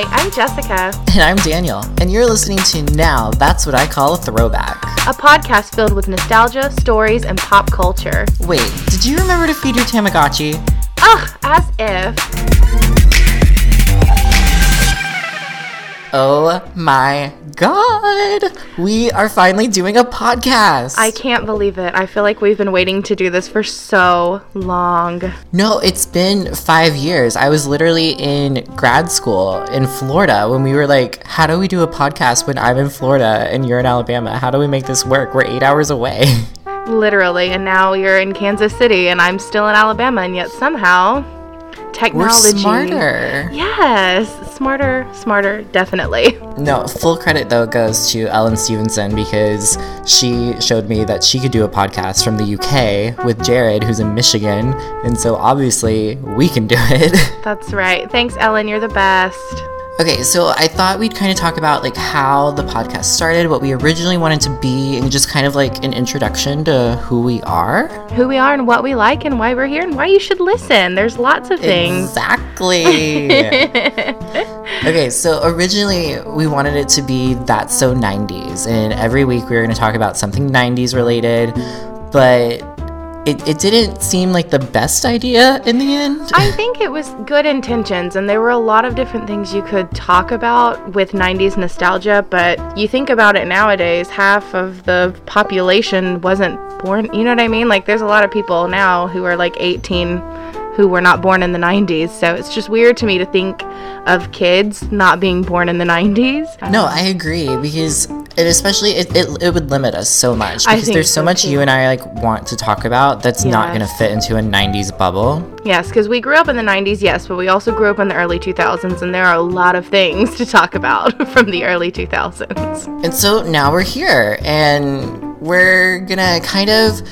Hi, I'm Jessica, And I'm Daniel, and you're listening to Now That's What I Call a Throwback. a podcast filled with nostalgia, stories, and pop culture. Wait, did you remember to feed your Tamagotchi? Ugh, as if. Oh my god! We are finally doing a podcast! I can't believe it. I feel like we've been waiting to do this for so long. No, it's been five years. I was literally in grad school in Florida when we were like, how do we do a podcast when I'm in Florida and you're in Alabama? How do we make this work? We're eight hours away. Literally. And now you're in Kansas City and I'm still in Alabama, and yet somehow We're technology. smarter. Yes, smarter, smarter, definitely. No, full credit though goes to Ellen Stevenson because she showed me that she could do a podcast from the UK with Jared, who's in Michigan, and so obviously we can do it. That's right. Thanks, Ellen. You're the best. Okay, so I thought we'd kind of talk about like how the podcast started, what we originally wanted to be, and just kind of like an introduction to who we are. Who we are and what we like and why we're here and why you should listen. There's lots of things. Exactly. okay, so originally we wanted it to be That's So 90s, and every week we were going to talk about something 90s related, but it, it didn't seem like the best idea in the end. I think it was good intentions, and there were a lot of different things you could talk about with 90s nostalgia. But you think about it nowadays, half of the population wasn't born. You know what I mean? Like, there's a lot of people now who are like 18 who were not born in the 90s. So it's just weird to me to think of kids not being born in the 90s. no, I agree because it especially it, it, it would limit us so much because there's so so, much too. you and I like want to talk about that's not going to fit into a 90s bubble. Yes, because we grew up in the 90s, yes, but we also grew up in the early 2000s, and there are a lot of things to talk about from the early 2000s. And so now we're here and we're gonna kind of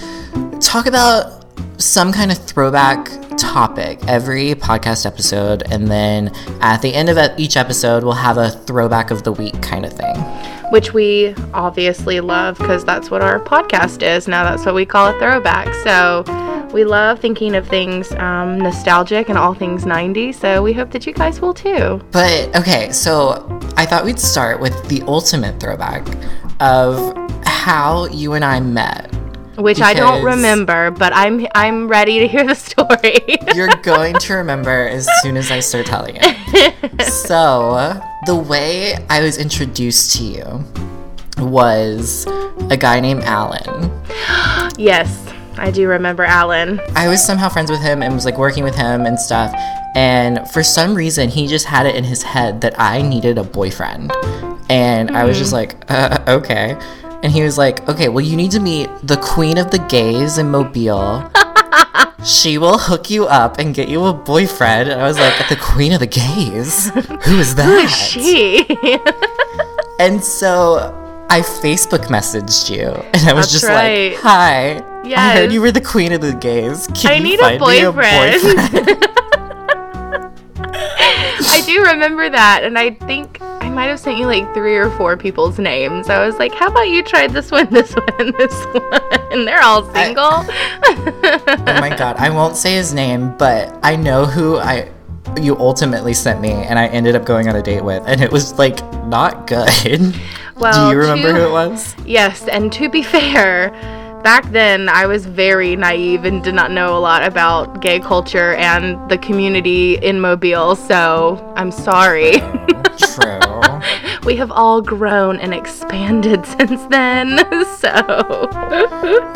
talk about some kind of throwback topic every podcast episode. And then at the end of each episode, we'll have a throwback of the week kind of thing. which we obviously love because that's what our podcast is. Now that's what we call a throwback. So we love thinking of things um, nostalgic and all things 90s. So we hope that you guys will too. But okay, so I thought we'd start with the ultimate throwback of how you and I met. Which I don't remember, but I'm I'm ready to hear the story. You're going to remember as soon as I start telling it. So, the way I was introduced to you was a guy named Alan. yes, I do remember Alan. I was somehow friends with him and was like working with him and stuff. And for some reason, he just had it in his head that I needed a boyfriend. And I was just like, uh, okay. And he was like, okay, well, you need to meet the queen of the gays in Mobile. she will hook you up and get you a boyfriend. And I was like, the queen of the gays? Who is that? Who is She. And so I Facebook messaged you, and I was That's just right. like, "Hi, I heard you were the queen of the gays. Can I you need a me a boyfriend." boyfriend?" I do remember that, and I think might have sent you like three or four people's names. I was like, "How about you try this one, this one, and this one?" And they're all single. oh my god, I won't say his name, but I know who I you ultimately sent me, and I ended up going on a date with, and it was like not good. Well, Do you remember to- who it was? Yes, and to be fair, back then I was very naive and did not know a lot about gay culture and the community in Mobile, so I'm sorry. True. We have all grown and expanded since then, so.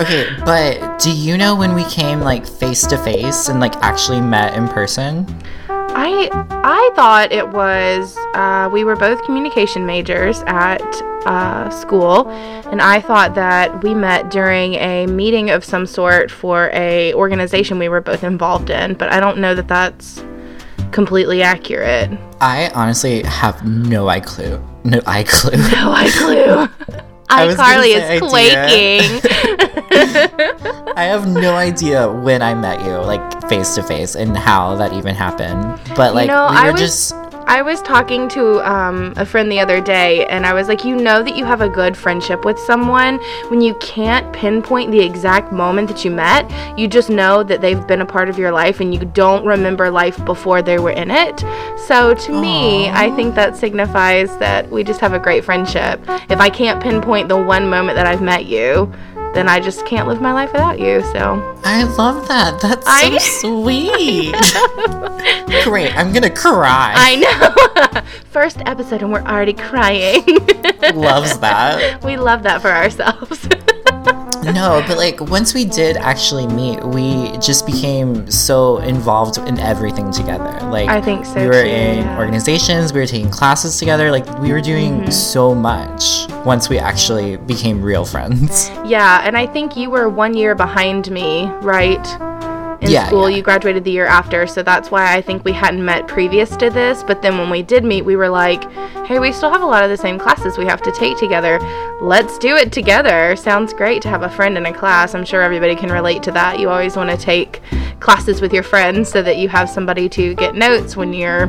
Okay, but do you know when we came like face to face and like actually met in person? I I thought it was uh, we were both communication majors at uh, school, and I thought that we met during a meeting of some sort for a organization we were both involved in. But I don't know that that's completely accurate. I honestly have no clue. No eye clue. No, I clue. ICarly is quaking. I have no idea when I met you, like face to face, and how that even happened. But like you know, we I were was- just I was talking to um, a friend the other day, and I was like, you know that you have a good friendship with someone when you can't pinpoint the exact moment that you met. You just know that they've been a part of your life, and you don't remember life before they were in it. So to me, I think that signifies that we just have a great friendship. If I can't pinpoint the one moment that I've met you, then I just can't live my life without you. So I love that. That's I- so sweet. Great. I'm gonna cry. I know. First episode, and we're already crying. Loves that. we love that for ourselves. No, but like once we did actually meet, we just became so involved in everything together. Like I think so, We were too, in yeah. organizations, we were taking classes together. Like we were doing Mm-hmm. so much once we actually became real friends. yeah, and I think you were one year behind me, right? In Yeah, school, yeah. you graduated the year after, so that's why I think we hadn't met previous to this. But then when we did meet, we were like, hey, we still have a lot of the same classes we have to take together. Let's do it together. Sounds great to have a friend in a class. I'm sure everybody can relate to that. You always want to take classes with your friends so that you have somebody to get notes when you're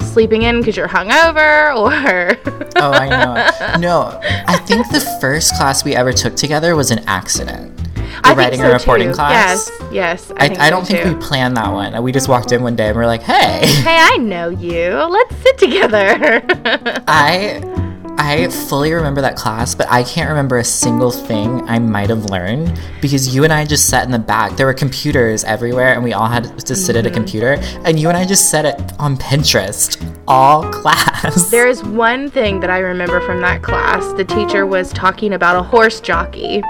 sleeping in because you're hungover or. Oh, I know. No, I think the first class we ever took together was an accident. The I writing so, and reporting too. class. Yes, yes. I, think I so, don't think we planned that one. We just walked in one day and we are like, hey. Hey, I know you. Let's sit together. I I fully remember that class, but I can't remember a single thing I might have learned because you and I just sat in the back. There were computers everywhere, and we all had to sit Mm-hmm. at a computer. And you and I just sat it on Pinterest all class. there is one thing that I remember from that class. The teacher was talking about a horse jockey.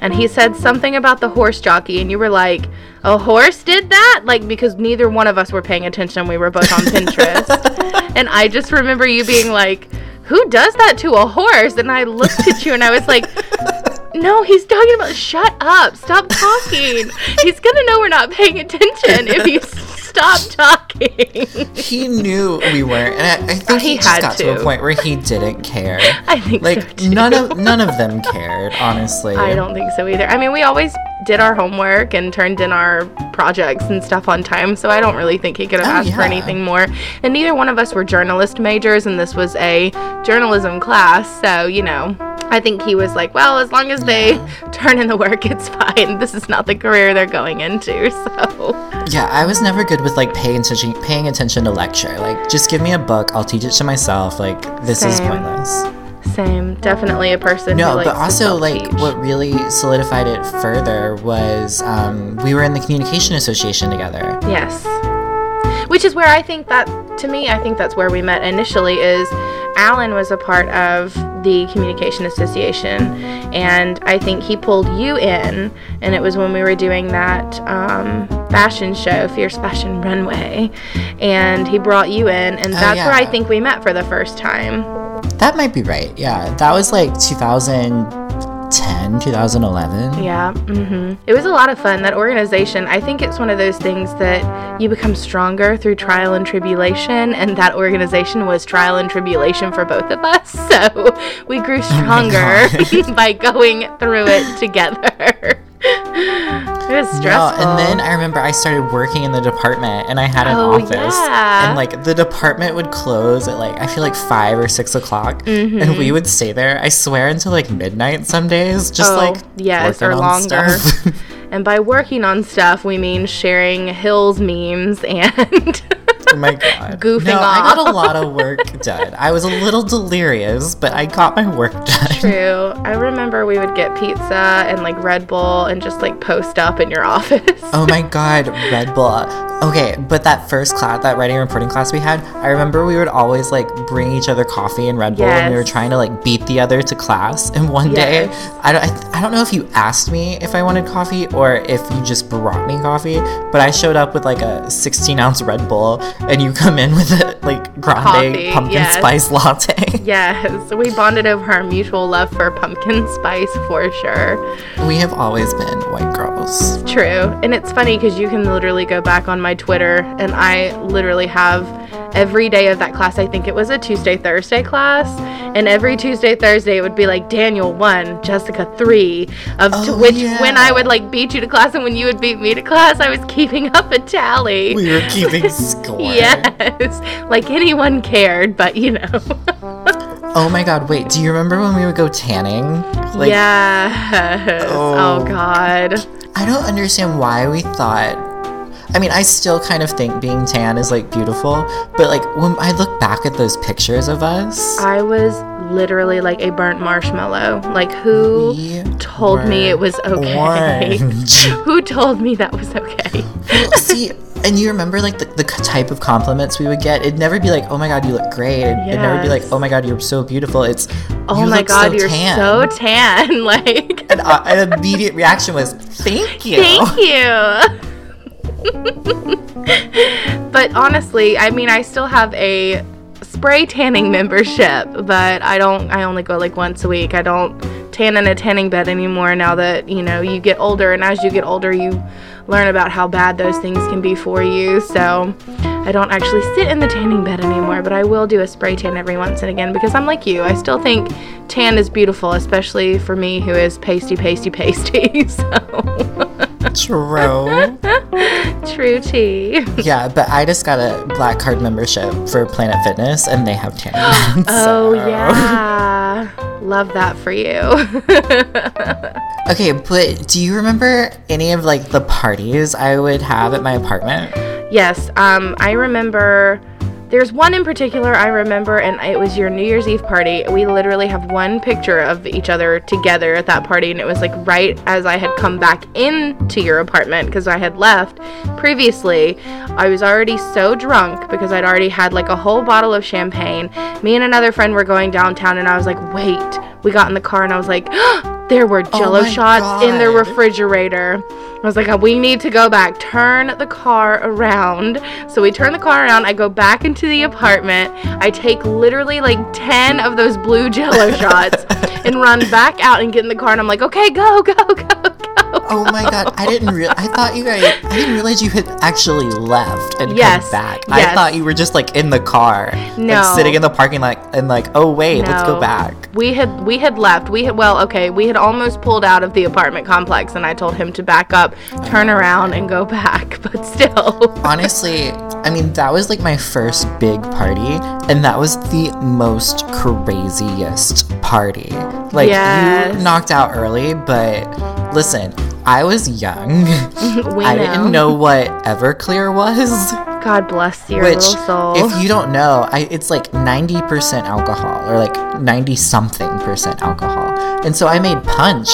And he said something about the horse jockey, and you were like, A horse did that? Like, because neither one of us were paying attention. And we were both on Pinterest. and I just remember you being like, Who does that to a horse? And I looked at you and I was like, No, he's talking about shut up. Stop talking. He's gonna know we're not paying attention if you s- stop talking. he knew we weren't, and I, I think He he, just got to. to. a point where he didn't care. I think so, like too. none of none of them cared, honestly. I don't think so either. I mean, we always did our homework and turned in our projects and stuff on time, so I don't really think he could have Oh, asked for anything more. And neither one of us were journalist majors, and this was a journalism class, so you know. I think he was like, well, as long as they turn in the work, it's fine. This is not the career they're going into, so. Yeah, I was never good with like paying attention paying attention to lecture. Like just give me a book, I'll teach it to myself. Like this is Same. pointless. Same. Definitely a person who No, but also like what really solidified it further was um, we were in the communication association together. Yes. Which is where I think that, to me, I think that's where we met initially. Is Alan was a part of the Communication Association, and I think he pulled you in, and it was when we were doing that um, fashion show, Fierce Fashion Runway, and he brought you in, and Oh, that's where I think we met for the first time. That might be right. Yeah, that was like 2010, 2011. Yeah, hmm it was a lot of fun. That organization, I think it's one of those things that you become stronger through trial and tribulation, and that organization was trial and tribulation for both of us. So we grew stronger by going through it together. it was No, and then I remember I started working in the department and I had an Oh, office. yeah. And like the department would close at like I feel like five or six o'clock. Mm-hmm. And we would stay there, I swear, until like midnight some days. Just Oh, like yes, or on longer. stuff. and by working on stuff, we mean sharing Hills memes and. Oh my god. Goofing no, I got a lot of work done. I was a little delirious, but I got my work done. True. I remember we would get pizza and like Red Bull and just like post up in your office. Oh my god, Red Bull. Okay, but that first class, that writing and reporting class we had, I remember we would always like bring each other coffee and Red Bull, and we were trying to like beat the other to class. And one day, I don't, I, I don't know if you asked me if I wanted coffee or if you just brought me coffee, but I showed up with like a 16 ounce Red Bull, and you come in with a like grande Coffee, pumpkin yes. spice latte. Yes, we bonded over our mutual love for pumpkin spice for sure. we have always been white girls. True. And it's funny because you can literally go back on my Twitter and I literally have every day of that class. I think it was a Tuesday, Thursday class. And every Tuesday, Thursday, it would be like Daniel 1, Jessica 3, of Oh, which yeah. when I would like beat you to class and when you would beat me to class, I was keeping up a tally. We were keeping score. Yes. Like anyone cared, but you know. Oh my god, wait, do you remember when we would go tanning? Like yes. Oh. oh God. I don't understand why we thought I mean, I still kind of think being tan is like beautiful, but like when I look back at those pictures of us, I was literally like a burnt marshmallow. Like who told me it was okay? who told me that was okay? See, and you remember like the, the type of compliments we would get? It'd never be like, "Oh my god, you look great." It'd, it'd never be like, "Oh my god, you're so beautiful." It's, Oh "You my god, so you're tan." so tan. Like And uh, an immediate reaction was, "Thank you." Thank you. but honestly, I mean, I still have a spray tanning membership, but I don't, I only go like once a week. I don't tan in a tanning bed anymore now that, you know, you get older. And as you get older, you learn about how bad those things can be for you. So I don't actually sit in the tanning bed anymore, but I will do a spray tan every once and again because I'm like you. I still think tan is beautiful, especially for me who is pasty, pasty, pasty. So. True. True tea. yeah, but I just got a black card membership for Planet Fitness, and they have tanning. Oh so- yeah. Love that for you. Okay, but do you remember any of like the parties I would have at my apartment? yes, um I remember there's one in particular I remember and it was your New Year's Eve party. We literally have one picture of each other together at that party and it was like right as I had come back into your apartment because I had left previously. I was already so drunk because I'd already had like a whole bottle of champagne. Me and another friend were going downtown and I was like, "Wait." We got in the car and I was like, oh, there were oh jello Oh shots in the refrigerator. I was like, we need to go back. Turn the car around. So we turn the car around. I go back into the apartment. I take literally like 10 of those blue jello shots and run back out and get in the car. And I'm like, okay, go, go, go. Oh my god, I didn't real I thought you guys I didn't realize you had actually left and Yes, come back. yes. I thought you were just like in the car. No. Like sitting in the parking lot and like, oh wait, let's go back. We had we had left. We had well, okay, we had almost pulled out of the apartment complex and I told him to back up, turn around and go back, but still. Honestly, I mean that was like my first big party and that was the most craziest party. Like Yes. you knocked out early, but listen, I was young. I know. didn't know what Everclear was. God bless your Which, little soul. if you don't know, I, it's like 90% alcohol or like 90 something percent alcohol. And so I made punch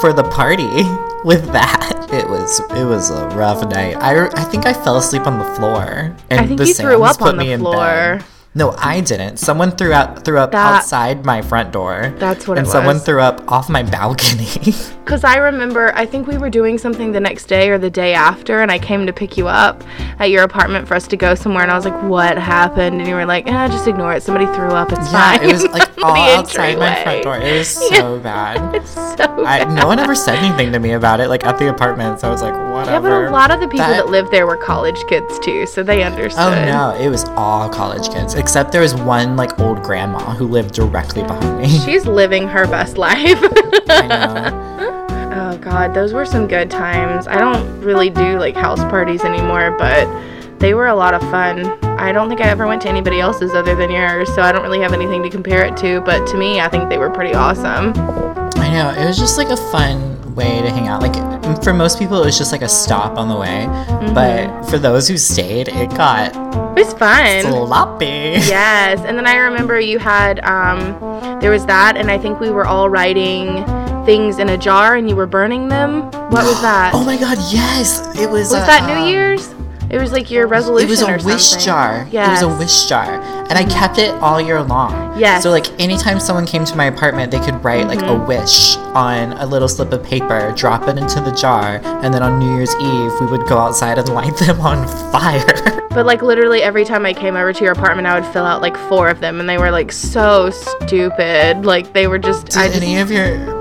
for the party with that. It was it was a rough night. I, I think I fell asleep on the floor. And I think the you threw up put on the me in floor. No, I didn't. Someone threw out threw up That- outside my front door. That's what and someone threw up off my balcony. Because I remember, I think we were doing something the next day or the day after, and I came to pick you up at your apartment for us to go somewhere, and I was like, "What happened?" And you were like, "Eh, just ignore it. Somebody threw up. It's yeah, fine." it was like all outside my front door. It was so bad. It's so I, bad. no one ever said anything to me about it, like at the apartment. So I was like, Whatever. Yeah, but a lot of the people That- that lived there were college kids too, so they understood. Oh no, it was all college kids, except there was one like old grandma who lived directly behind me. She's living her best life. I know. Oh god, those were some good times. I don't really do like house parties anymore, but they were a lot of fun. I don't think I ever went to anybody else's other than yours, so I don't really have anything to compare it to, but to me, I think they were pretty awesome. I know. It was just like a fun way to hang out. Like for most people, it was just like a stop on the way, Mm-hmm. but for those who stayed, it got It was fun. sloppy. Yes, and then I remember you had um there was that and I think we were all writing things in a jar and you were burning them. What was that? Oh my god, yes! It was. was uh, that um, New Year's? It was like your resolution It was a wish something. jar. Yes. It was a wish jar. And I kept it all year long. Yes. So like anytime someone came to my apartment, they could write like Mm-hmm. a wish on a little slip of paper, drop it into the jar, and then on New Year's Eve we would go outside and light them on fire. But like literally every time I came over to your apartment, I would fill out like four of them, and they were like so stupid. Like they were just. Did I just any of your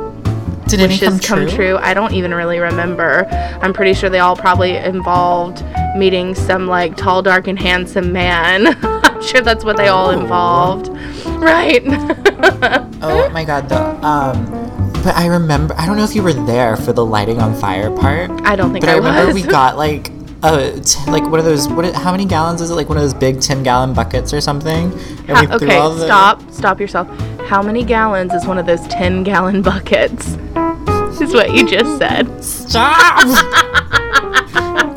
Did wishes come come true? I don't even really remember. I'm pretty sure they all probably involved meeting some like tall, dark, and handsome man. I'm sure that's what they all Ooh. involved. Right. Oh my god, the um but I remember I don't know if you were there for the lighting on fire part. I don't think But I, I, remember was. we got like a t- like one of those what how many gallons is it? Like one of those big 10 gallon buckets or something? And Ha- we threw okay, the- stop. Stop yourself. How many gallons is one of those 10 gallon buckets? Is what you just said. Stop.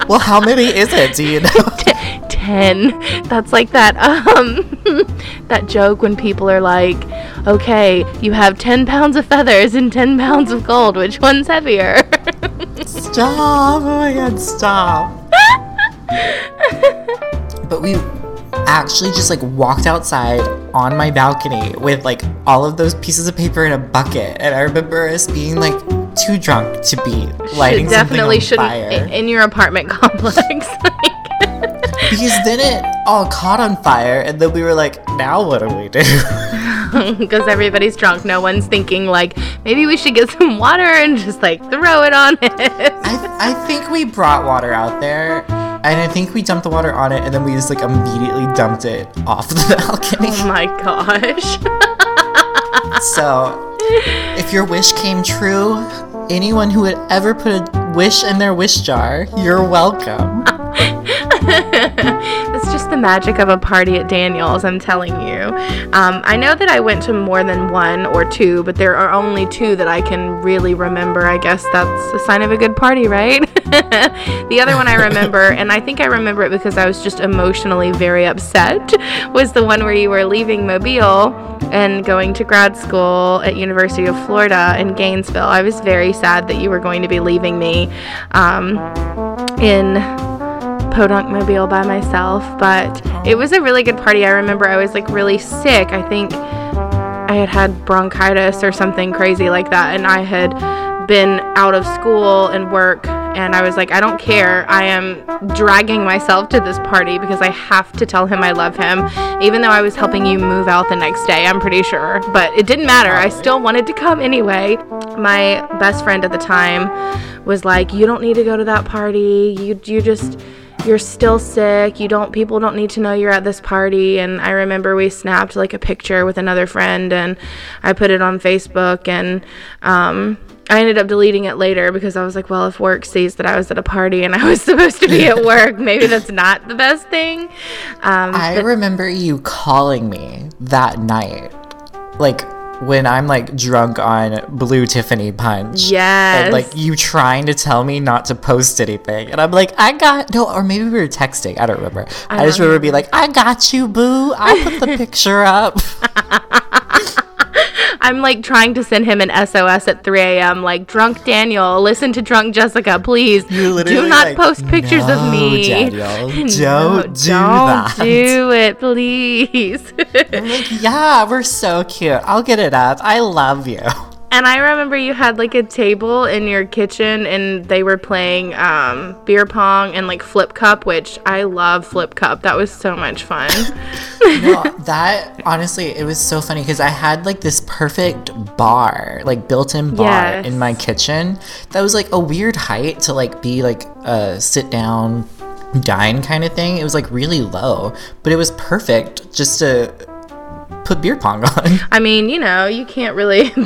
well, how many is it? Do you know? T- 10. That's like that um that joke when people are like, "Okay, you have 10 pounds of feathers and 10 pounds of gold. Which one's heavier?" Stop! Oh my god, stop! But we actually just like walked outside on my balcony with like all of those pieces of paper in a bucket, and I remember us being like too drunk to be lighting definitely something on shouldn't fire in your apartment complex. because then it all caught on fire, and then we were like, now what do we do? because everybody's drunk. No one's thinking like maybe we should get some water and just like throw it on it. I, I think we brought water out there. And I think we dumped the water on it, and then we just like immediately dumped it off the balcony. oh my gosh. So, if your wish came true, anyone who would ever put a wish in their wish jar, you're welcome. it's just the magic of a party at Daniel's, I'm telling you. Um, I know that I went to more than one or two, but there are only two that I can really remember. I guess that's a sign of a good party, right? the other one I remember, and I think I remember it because I was just emotionally very upset, was the one where you were leaving Mobile and going to grad school at University of Florida in Gainesville. I was very sad that you were going to be leaving me um, in Podunk Mobile by myself, but it was a really good party. I remember I was like really sick. I think I had had bronchitis or something crazy like that, and I had been out of school and work. And I was like, I don't care. I am dragging myself to this party because I have to tell him I love him, even though I was helping you move out the next day, I'm pretty sure. But it didn't matter. I still wanted to come anyway. My best friend at the time was like, You don't need to go to that party. You, you just you're still sick. You don't people don't need to know you're at this party and I remember we snapped like a picture with another friend and I put it on Facebook and um I ended up deleting it later because I was like, well, if work sees that I was at a party and I was supposed to be at work, maybe that's not the best thing. Um, I but- remember you calling me that night. Like, when I'm like drunk on blue Tiffany punch. yes. And like you trying to tell me not to post anything. And I'm like, I got no, or maybe we were texting. I don't remember. I, just remember being like, I got you, boo. I'll put the picture up. I'm like trying to send him an SOS at 3 a.m. Like, drunk Daniel, listen to drunk Jessica, please. Do not like, post pictures "No, of me. Daniel, don't do don't that." do it, please. I'm like, yeah, we're so cute. I'll get it up. I love you. And I remember you had like a table in your kitchen and they were playing um, beer pong and like flip cup, which I love flip cup. That was so much fun. No, that honestly, it was so funny because I had like this perfect bar, like built-in bar Yes. in my kitchen that was like a weird height to like be like a sit down dine kind of thing. It was like really low, but it was perfect just to put beer pong on. I mean, you know, you can't really.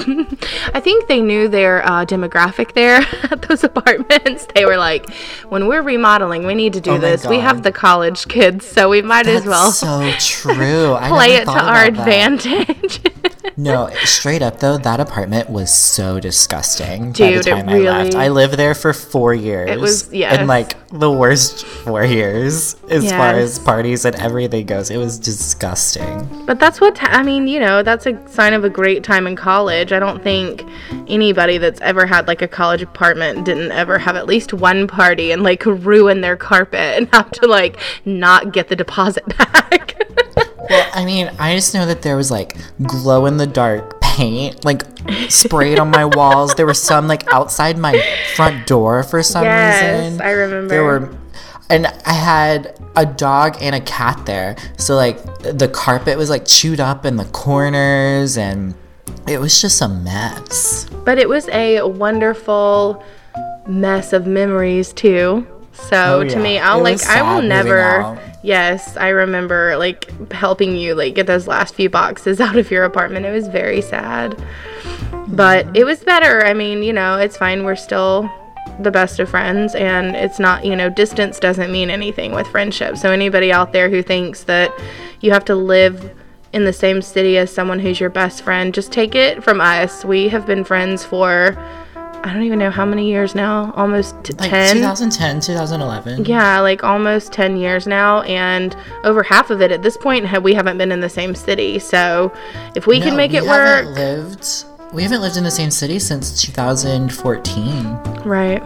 I think they knew their uh, demographic there at those apartments. They were like, when we're remodeling, we need to do Oh this. We have the college kids, so we might as well so true. I play it to our that. advantage. No, straight up though, that apartment was so disgusting. by Dude, the it time I left, really- I lived there for four years. It was- yes. and like the worst four years as far as parties and everything goes. It was disgusting. But that's what ti- I mean. You know, that's a sign of a great time in college. I don't think anybody that's ever had like a college apartment didn't ever have at least one party and like ruin their carpet and have to like not get the deposit back. Well, I mean, I just know that there was like glow in the dark paint like sprayed on my walls. There were some like outside my front door for some yes, reason. I remember. There were, and I had a dog and a cat there. So like the carpet was like chewed up in the corners, and It was just a mess. But it was a wonderful mess of memories too. So Oh, to yeah. me, I'll It like I will never. Yes, I remember like helping you like get those last few boxes out of your apartment. It was very sad. But it was better. I mean, you know, it's fine. We're still the best of friends and it's not, you know, distance doesn't mean anything with friendship. So anybody out there who thinks that you have to live in the same city as someone who's your best friend, just take it from us. We have been friends for I don't even know how many years now. Almost Like 10. 2010, 2011. Yeah, like almost 10 years now, and over half of it at this point, we haven't been in the same city. So if we can No, make we it haven't work, lived. We haven't lived in the same city since 2014. right?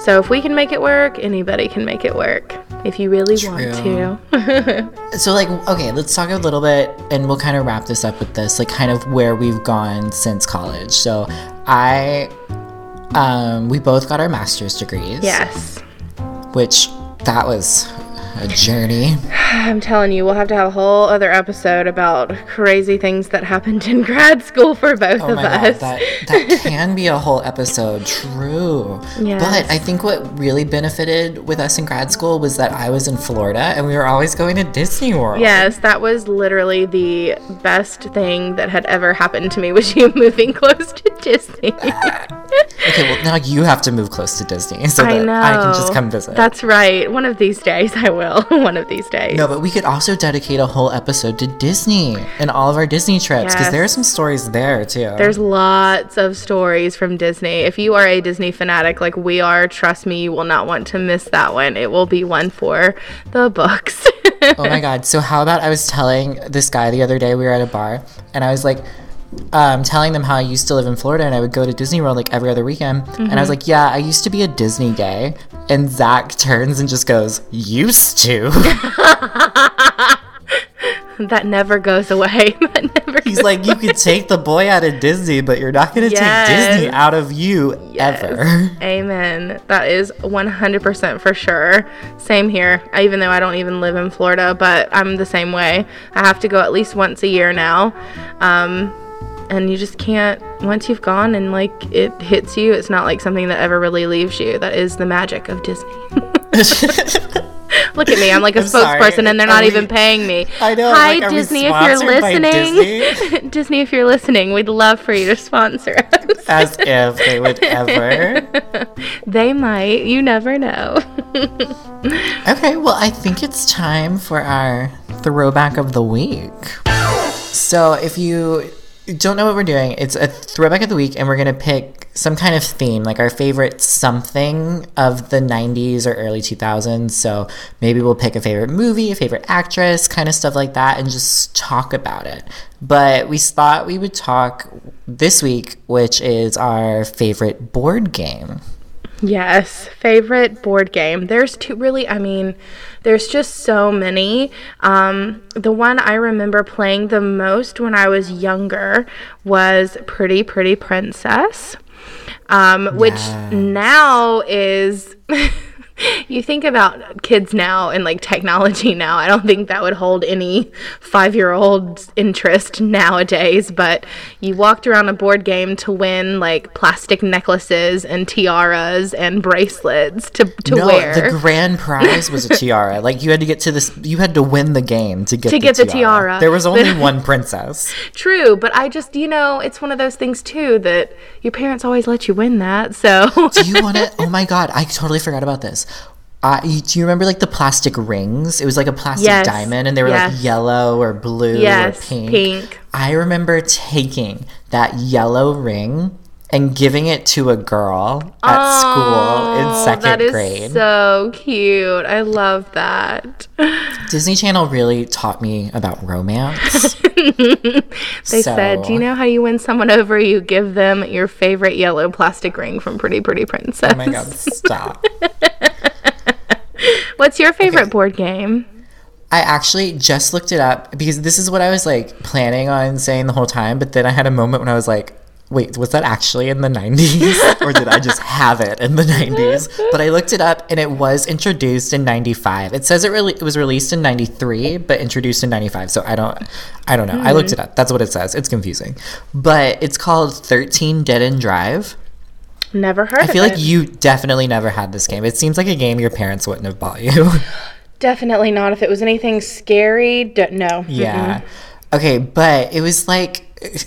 So if we can make it work, anybody can make it work if you really want True. to. So, like, okay, let's talk a little bit, and we'll kind of wrap this up with this, like, kind of where we've gone since college. So, I, um, we both got our master's degrees. yes. Which that was a journey. I'm telling you, we'll have to have a whole other episode about crazy things that happened in grad school for both Oh of my us. god, that that can be a whole episode. True. Yes. But I think what really benefited with us in grad school was that I was in Florida and we were always going to Disney World. Yes, that was literally the best thing that had ever happened to me was you moving close to Disney. Okay, well now you have to move close to Disney so I that know. I can just come visit. That's right. One of these days I will. Will one of these days. no, but we could also dedicate a whole episode to Disney and all of our Disney trips because there are some stories there too. There's lots of stories from Disney. If you are a Disney fanatic like we are, trust me, you will not want to miss that one. It will be one for the books. oh my god. So how about I was telling this guy the other day we were at a bar and I was like um, telling them how I used to live in Florida and I would go to Disney World like every other weekend. And Mm-hmm. I was like, yeah, I used to be a Disney gay. And Zach turns and just goes, used to. that never goes away. that never He's goes like, you could take the boy out of Disney, but you're not going to Yes. take Disney out of you ever. Amen. That is 100% for sure. Same here. I- Even though I don't even live in Florida, but I'm the same way. I have to go at least once a year now. Um, and you just can't, once you've gone and like it hits you, it's not like something that ever really leaves you. That is the magic of Disney. Look at me. I'm like a I'm sorry. spokesperson and they're not we- even paying me. I know, Hi, like, Disney, if you're listening. Disney, if you're listening, we'd love for you to sponsor us. As if they would ever. They might. You never know. Okay, well, I think it's time for our throwback of the week. So, if you don't know what we're doing, it's a throwback of the week, and we're to pick some kind of theme, like our favorite something of the 90s or early 2000s. So, maybe we'll pick a favorite movie, a favorite actress, kind of stuff like that, and just talk about it. But we thought we would talk this week, which is our favorite board game. Yes, favorite board game. There's two really, I mean, there's just so many. Um, the one I remember playing the most when I was younger was Pretty Pretty Princess, um, which Yes. now is. You think about kids now and like technology now. I don't think that would hold any five year old's interest nowadays. But you walked around a board game to win like plastic necklaces and tiaras and bracelets to, to no, wear. the grand prize was a tiara. like you had to get to this, you had to win the game to get To the get the tiara. tiara. There was only one princess. True, but I just, you know, it's one of those things too that your parents always let you win that. So Do you want to? Oh my god, I totally forgot about this. Uh, you, do you remember like the plastic rings? It was like a plastic Yes, diamond, and they were like yellow or blue Yes, or pink. pink. I remember taking that yellow ring and giving it to a girl at school in Oh, second that is grade. so cute. I love that. Disney Channel really taught me about romance. They said, "Do you know how you win someone over? You give them your favorite yellow plastic ring from Pretty Pretty Princess." Oh my god, stop. What's your favorite board game? I actually just looked it up because this is what I was like planning on saying the whole time, but then I had a moment when I was like, wait, was that actually in the 90s? or did I just have it in the 90s? But I looked it up and it was introduced in 95. It says it really it was released in 93, but introduced in 95. So I don't I don't know. Mm-hmm. I looked it up. That's what it says. It's confusing. But it's called 13 Dead End Drive. Never heard I feel like you definitely never had this game. It seems like a game your parents wouldn't have bought you. Definitely not. If it was anything scary, d- no. Yeah. Mm-mm. Okay, but it was like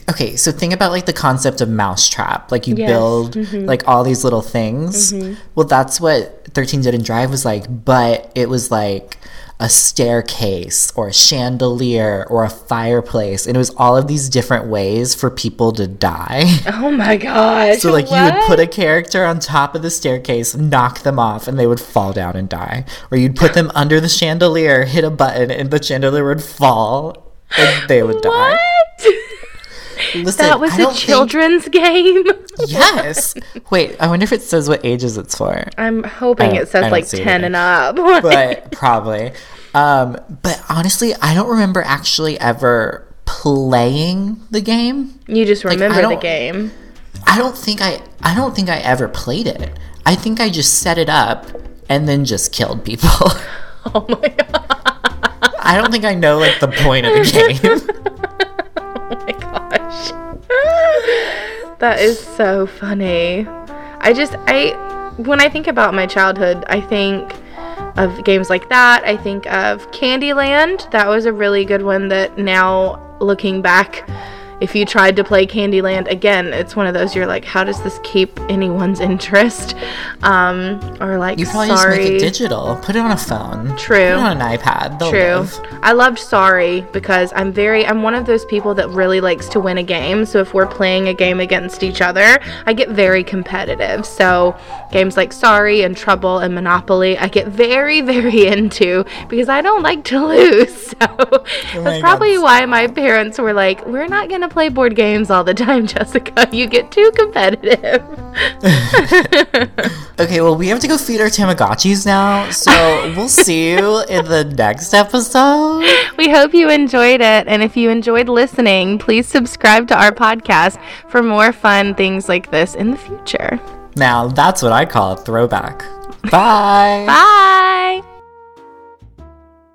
okay, so think about like the concept of mousetrap. Like you yes. build mm-hmm. like all these little things. Mm-hmm. Well, that's what 13 Dead End Drive was like, but it was like a staircase or a chandelier or a fireplace. And it was all of these different ways for people to die. Oh my gosh so like what? you would put a character on top of the staircase knock them off and they would fall down and die. Or you'd put them under the chandelier hit a button and the chandelier would fall and they would die Listen, that was a children's think... game. yes. Wait, I wonder if it says what ages it's for. I'm hoping it says like 10 and up. but probably. Um, but honestly, I don't remember actually ever playing the game. You just remember like, the game. I don't think I I don't think I ever played it. I think I just set it up and then just killed people. Oh my god. I don't think I know like the point of the game. that is so funny. I just I when I think about my childhood, I think of games like that. I think of Candyland. That was a really good one that now looking back if you tried to play Candyland again, it's one of those you're like, how does this keep anyone's interest? Um, or like, you probably sorry. just make it digital. Put it on a phone. True. Put it on an iPad. They'll True. Live. I loved Sorry because I'm very, I'm one of those people that really likes to win a game. So if we're playing a game against each other, I get very competitive. So games like Sorry and Trouble and Monopoly, I get very, very into because I don't like to lose. So oh that's probably God. why my parents were like, we're not gonna play board games all the time, Jessica. You get too competitive. okay, well, we have to go feed our Tamagotchis now. So we'll see you in the next episode. We hope you enjoyed it. And if you enjoyed listening, please subscribe to our podcast for more fun things like this in the future. Now, that's what I call a throwback. Bye. Bye.